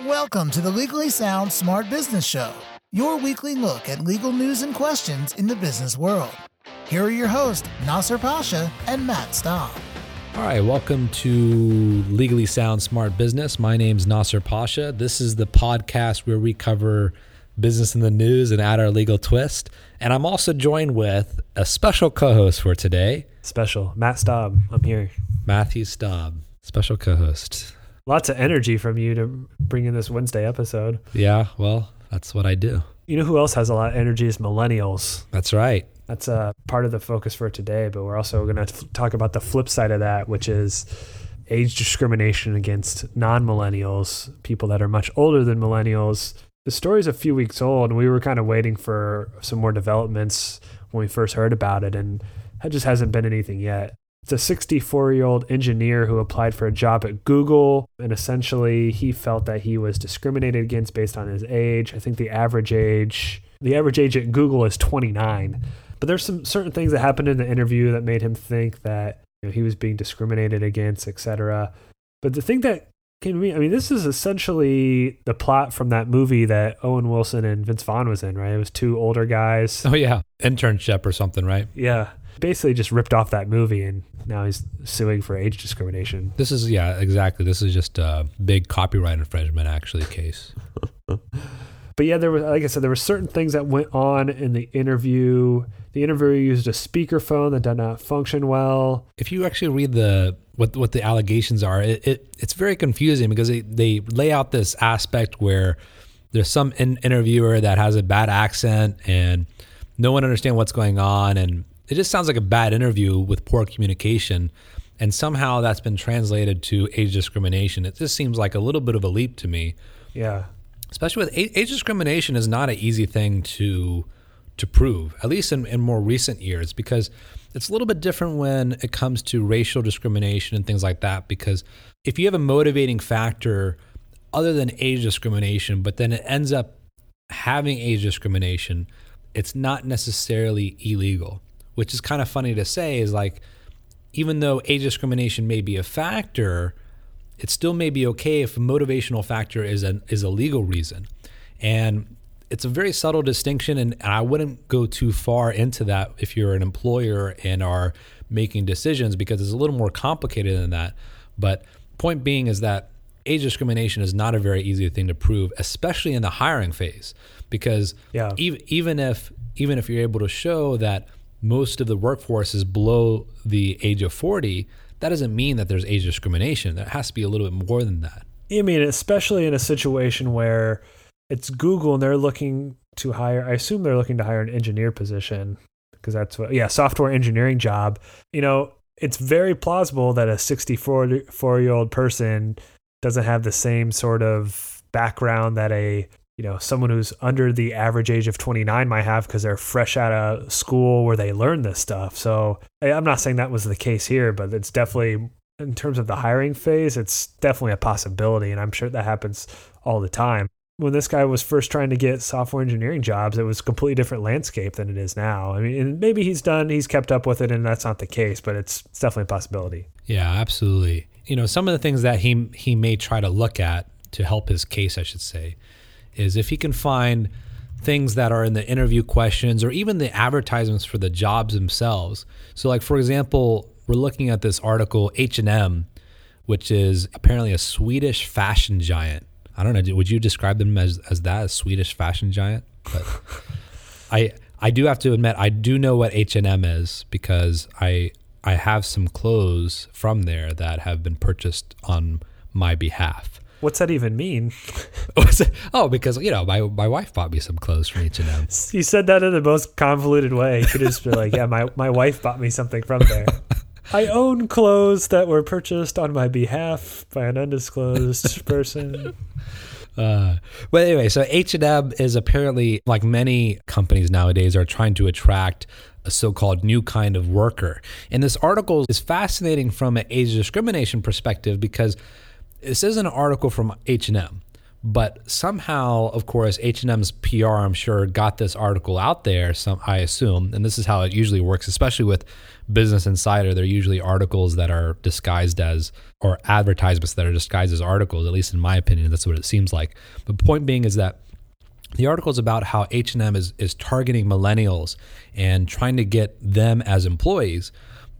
Welcome to the Legally Sound Smart Business Show, your weekly look at legal news and questions in the business world. Here are your hosts, Nasser Pasha and Matt Staub. All right, welcome to Legally Sound Smart Business. My name's Nasser Pasha. This is the podcast where we cover business in the news and add our legal twist. And I'm also joined with a special co host for today, Special. Matt Staub. I'm here. Matthew Staub, special co host. Lots of energy from you to bring in this Wednesday episode. Yeah, well, that's what I do. You know who else has a lot of energy is millennials. That's right. That's a part of the focus for today, but we're also going to talk about the flip side of that, which is age discrimination against non millennials, people that are much older than millennials. The story's a few weeks old, and we were kind of waiting for some more developments when we first heard about it, and that just hasn't been anything yet. It's a 64 year old engineer who applied for a job at Google, and essentially he felt that he was discriminated against based on his age. I think the average age, the average age at Google is 29. But there's some certain things that happened in the interview that made him think that you know, he was being discriminated against, etc. But the thing that came to me, I mean, this is essentially the plot from that movie that Owen Wilson and Vince Vaughn was in, right? It was two older guys. Oh, yeah. Internship or something, right? Yeah. Basically just ripped off that movie and now he's suing for age discrimination. This is, yeah, exactly. This is just a big copyright infringement, actually, case. but yeah, there was, like I said, there were certain things that went on in the interview. The interviewer used a speakerphone that did not function well. If you actually read the what what the allegations are, it, it it's very confusing because they, they lay out this aspect where there's some in, interviewer that has a bad accent and no one understands what's going on and it just sounds like a bad interview with poor communication and somehow that's been translated to age discrimination. It just seems like a little bit of a leap to me. Yeah. Especially with age discrimination is not an easy thing to to prove at least in, in more recent years because it's a little bit different when it comes to racial discrimination and things like that because if you have a motivating factor other than age discrimination but then it ends up having age discrimination it's not necessarily illegal which is kind of funny to say is like even though age discrimination may be a factor it still may be okay if a motivational factor is a is a legal reason and it's a very subtle distinction and I wouldn't go too far into that if you're an employer and are making decisions because it's a little more complicated than that but point being is that age discrimination is not a very easy thing to prove especially in the hiring phase because yeah. even even if even if you're able to show that most of the workforce is below the age of 40, that doesn't mean that there's age discrimination. There has to be a little bit more than that. I mean, especially in a situation where it's Google and they're looking to hire, I assume they're looking to hire an engineer position because that's what, yeah, software engineering job. You know, it's very plausible that a 64 year old person doesn't have the same sort of background that a you know someone who's under the average age of 29 might have because they're fresh out of school where they learn this stuff. So i'm not saying that was the case here but it's definitely in terms of the hiring phase it's definitely a possibility and i'm sure that happens all the time. When this guy was first trying to get software engineering jobs it was a completely different landscape than it is now. I mean maybe he's done he's kept up with it and that's not the case but it's, it's definitely a possibility. Yeah absolutely. You know some of the things that he he may try to look at to help his case i should say is if he can find things that are in the interview questions or even the advertisements for the jobs themselves. So like for example, we're looking at this article H&M which is apparently a Swedish fashion giant. I don't know, would you describe them as as that a Swedish fashion giant? But I I do have to admit I do know what H&M is because I I have some clothes from there that have been purchased on my behalf. What's that even mean? oh, because you know my my wife bought me some clothes from H and M. You said that in the most convoluted way. You could just be like, "Yeah, my my wife bought me something from there." I own clothes that were purchased on my behalf by an undisclosed person. Uh, but anyway, so H and M is apparently like many companies nowadays are trying to attract a so-called new kind of worker. And this article is fascinating from an age discrimination perspective because this is an article from H&M, But somehow, of course, H&M's PR, I'm sure, got this article out there. Some, I assume, and this is how it usually works, especially with Business Insider. They're usually articles that are disguised as, or advertisements that are disguised as articles. At least in my opinion, that's what it seems like. The point being is that the article is about how H&M is is targeting millennials and trying to get them as employees.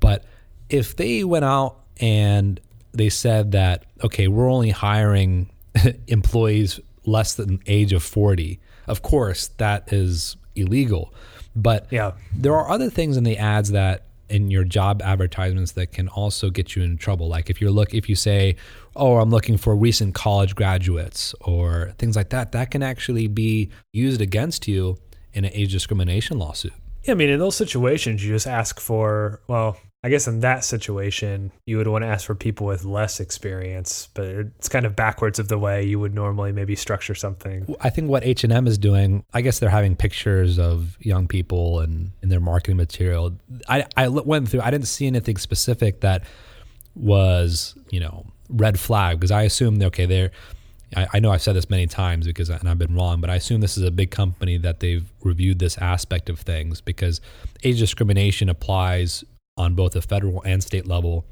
But if they went out and they said that okay, we're only hiring employees less than age of 40. Of course, that is illegal. But Yeah. there are other things in the ads that in your job advertisements that can also get you in trouble. Like if you're look if you say, "Oh, I'm looking for recent college graduates" or things like that, that can actually be used against you in an age discrimination lawsuit. Yeah, I mean, in those situations, you just ask for, well, I guess in that situation, you would want to ask for people with less experience, but it's kind of backwards of the way you would normally maybe structure something. I think what H and M is doing, I guess they're having pictures of young people and in their marketing material. I I went through. I didn't see anything specific that was you know red flag because I assumed okay they're. I, I know I've said this many times because and I've been wrong, but I assume this is a big company that they've reviewed this aspect of things because age discrimination applies on both a federal and state level.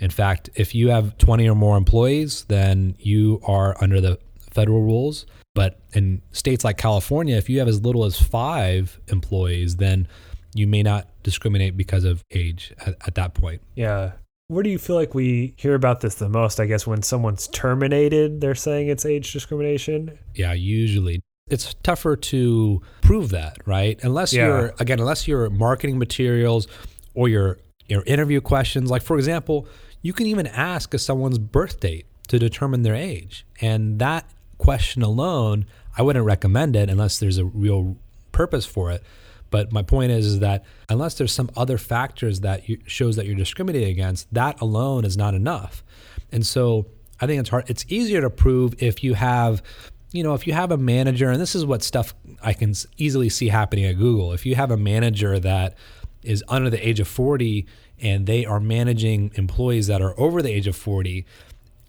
In fact, if you have 20 or more employees, then you are under the federal rules. But in states like California, if you have as little as five employees, then you may not discriminate because of age at, at that point. Yeah. Where do you feel like we hear about this the most? I guess when someone's terminated, they're saying it's age discrimination. Yeah, usually it's tougher to prove that, right? Unless Yeah. you're again, unless your marketing materials or your your interview questions, like for example, you can even ask someone's birth date to determine their age, and that question alone, I wouldn't recommend it unless there's a real purpose for it. But my point is, is that unless there's some other factors that you, shows that you're discriminating against, that alone is not enough. And so I think it's hard. It's easier to prove if you have, you know, if you have a manager, and this is what stuff I can easily see happening at Google. If you have a manager that is under the age of 40 and they are managing employees that are over the age of 40,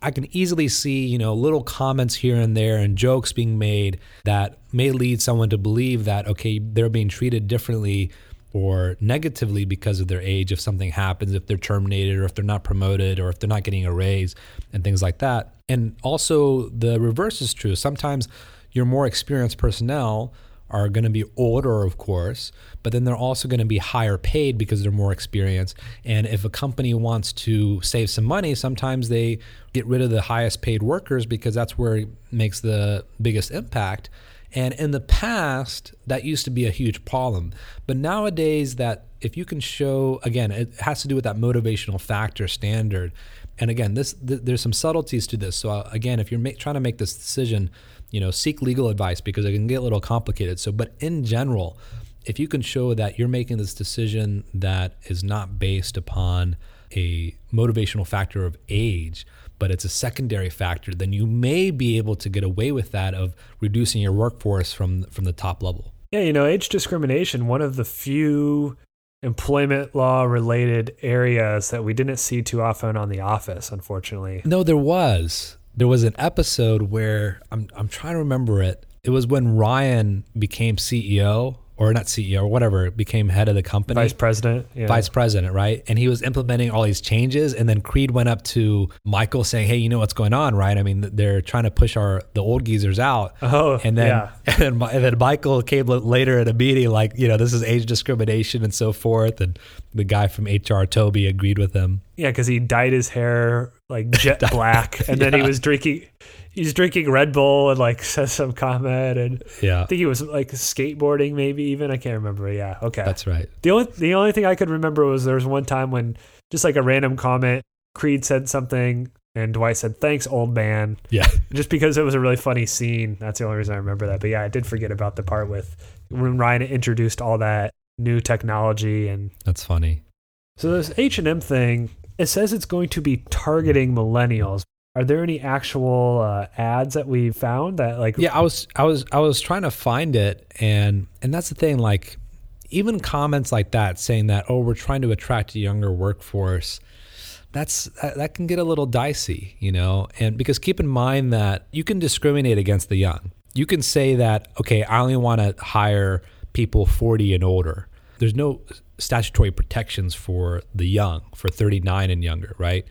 I can easily see, you know, little comments here and there and jokes being made that may lead someone to believe that, okay, they're being treated differently or negatively because of their age if something happens, if they're terminated or if they're not promoted or if they're not getting a raise and things like that. And also the reverse is true. Sometimes your more experienced personnel are going to be older, of course, but then they're also going to be higher paid because they're more experienced. And if a company wants to save some money, sometimes they get rid of the highest paid workers because that's where it makes the biggest impact. And in the past, that used to be a huge problem. But nowadays, that if you can show, again, it has to do with that motivational factor standard. And again, this th- there's some subtleties to this. So uh, again, if you're ma- trying to make this decision, you know, seek legal advice because it can get a little complicated. So, but in general, if you can show that you're making this decision that is not based upon a motivational factor of age, but it's a secondary factor, then you may be able to get away with that of reducing your workforce from from the top level. Yeah, you know, age discrimination, one of the few employment law related areas that we didn't see too often on The Office, unfortunately. No, there was. There was an episode where I'm I'm trying to remember it. It was when Ryan became CEO or not CEO or whatever, became head of the company. Vice president. Yeah. vice president, right? And he was implementing all these changes, and then Creed went up to Michael saying, "Hey, you know what's going on, right? I mean, they're trying to push our the old geezers out." Oh, and then yeah. and then, and then Michael came later at a meeting, like, you know, this is age discrimination and so forth, and the guy from HR, Toby, agreed with him. Yeah, because he dyed his hair like jet black, and then he was drinking. He's drinking Red Bull and like says some comment, and Yeah, I think he was like skateboarding, maybe even. I can't remember. Yeah, okay. that's right. the only the only thing I could remember was there was one time when just like a random comment, Creed said something, and Dwight said, "Thanks, old man," Yeah, just because it was a really funny scene. That's the only reason I remember that. But yeah, I did forget about the part with when Ryan introduced all that new technology and that's funny. so this H and M thing, it says it's going to be targeting millennials. Are there any actual uh, ads that we found that like Yeah, I was I was I was trying to find it and and that's the thing like even comments like that saying that oh we're trying to attract a younger workforce that's that can get a little dicey, you know. And because keep in mind that you can discriminate against the young. You can say that okay, I only want to hire people 40 and older. There's no statutory protections for the young, for 39 and younger, right?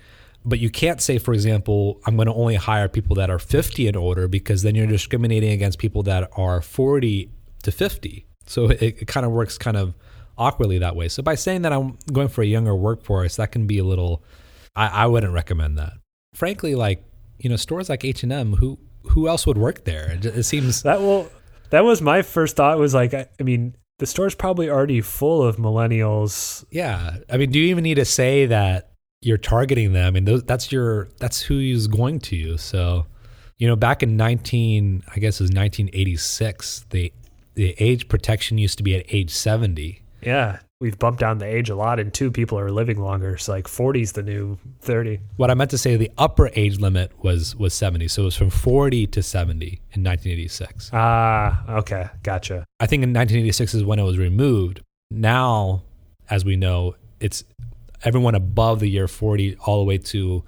But you can't say, for example, I'm going to only hire people that are 50 and older because then you're discriminating against people that are 40 to 50. So it, it kind of works kind of awkwardly that way. So by saying that I'm going for a younger workforce, that can be a little. I, I wouldn't recommend that. Frankly, like you know, stores like H and M, who who else would work there? It, it seems that will. That was my first thought. Was like, I, I mean, the store's probably already full of millennials. Yeah, I mean, do you even need to say that you're targeting them? I mean, those, that's your that's who is going to you. So, you know, back in 19, I guess it was 1986, the the age protection used to be at age 70 yeah, we've bumped down the age a lot, and two people are living longer. So like 40 is the new 30. What I meant to say, the upper age limit was was 70, so it was from 40 to 70 in 1986. Ah, okay, gotcha. I think in 1986 is when it was removed. Now, as we know, it's everyone above the year 40 all the way to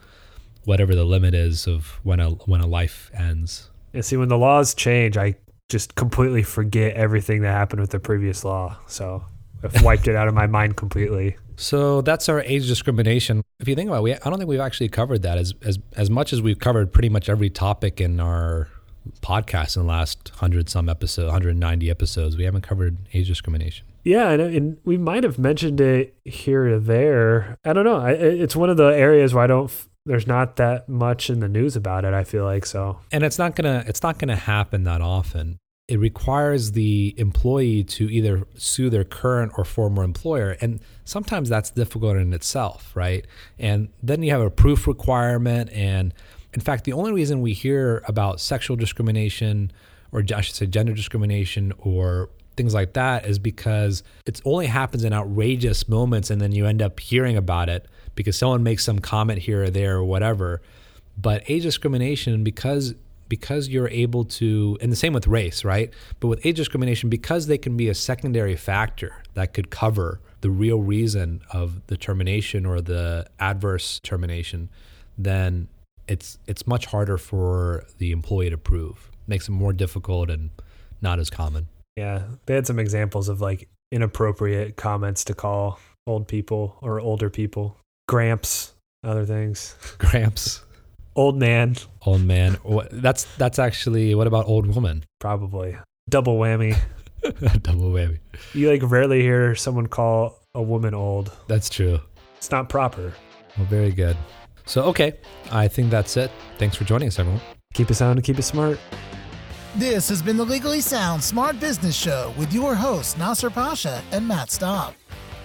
whatever the limit is of when a when a life ends. And see, when the laws change, I just completely forget everything that happened with the previous law. So I've wiped it out of my mind completely. So that's our age discrimination. If you think about it, we, I don't think we've actually covered that as, as, as much as we've covered pretty much every topic in our podcast in the last 100 some episodes, 190 episodes. We haven't covered age discrimination. Yeah, and, and we might have mentioned it here or there. I don't know. I, it's one of the areas where I don't there's not that much in the news about it i feel like so and it's not gonna it's not gonna happen that often it requires the employee to either sue their current or former employer. And sometimes that's difficult in itself, right? And then you have a proof requirement. And in fact, the only reason we hear about sexual discrimination, or I should say gender discrimination, or things like that is because it only happens in outrageous moments and then you end up hearing about it because someone makes some comment here or there or whatever. But age discrimination, because because you're able to, and the same with race, right? But with age discrimination, because they can be a secondary factor that could cover the real reason of the termination or the adverse termination, then it's it's much harder for the employee to prove. makes it more difficult and not as common. Yeah, they had some examples of like inappropriate comments to call old people or older people, gramps, other things. Gramps. Old man. Old man. That's that's actually what about old woman? Probably double whammy. double whammy. You like rarely hear someone call a woman old. That's true. It's not proper. Well, very good. So okay, I think that's it. Thanks for joining us, everyone. Keep it sound and keep it smart. This has been the Legally Sound Smart Business Show with your hosts Nasser Pasha and Matt Staub.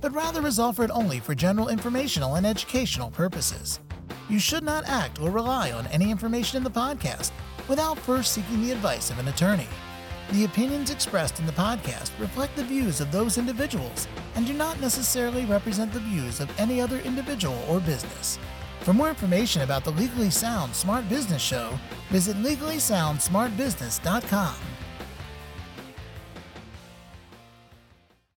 but rather is offered only for general informational and educational purposes. You should not act or rely on any information in the podcast without first seeking the advice of an attorney. The opinions expressed in the podcast reflect the views of those individuals and do not necessarily represent the views of any other individual or business. For more information about the Legally Sound Smart Business Show, visit legallysoundsmartbusiness.com.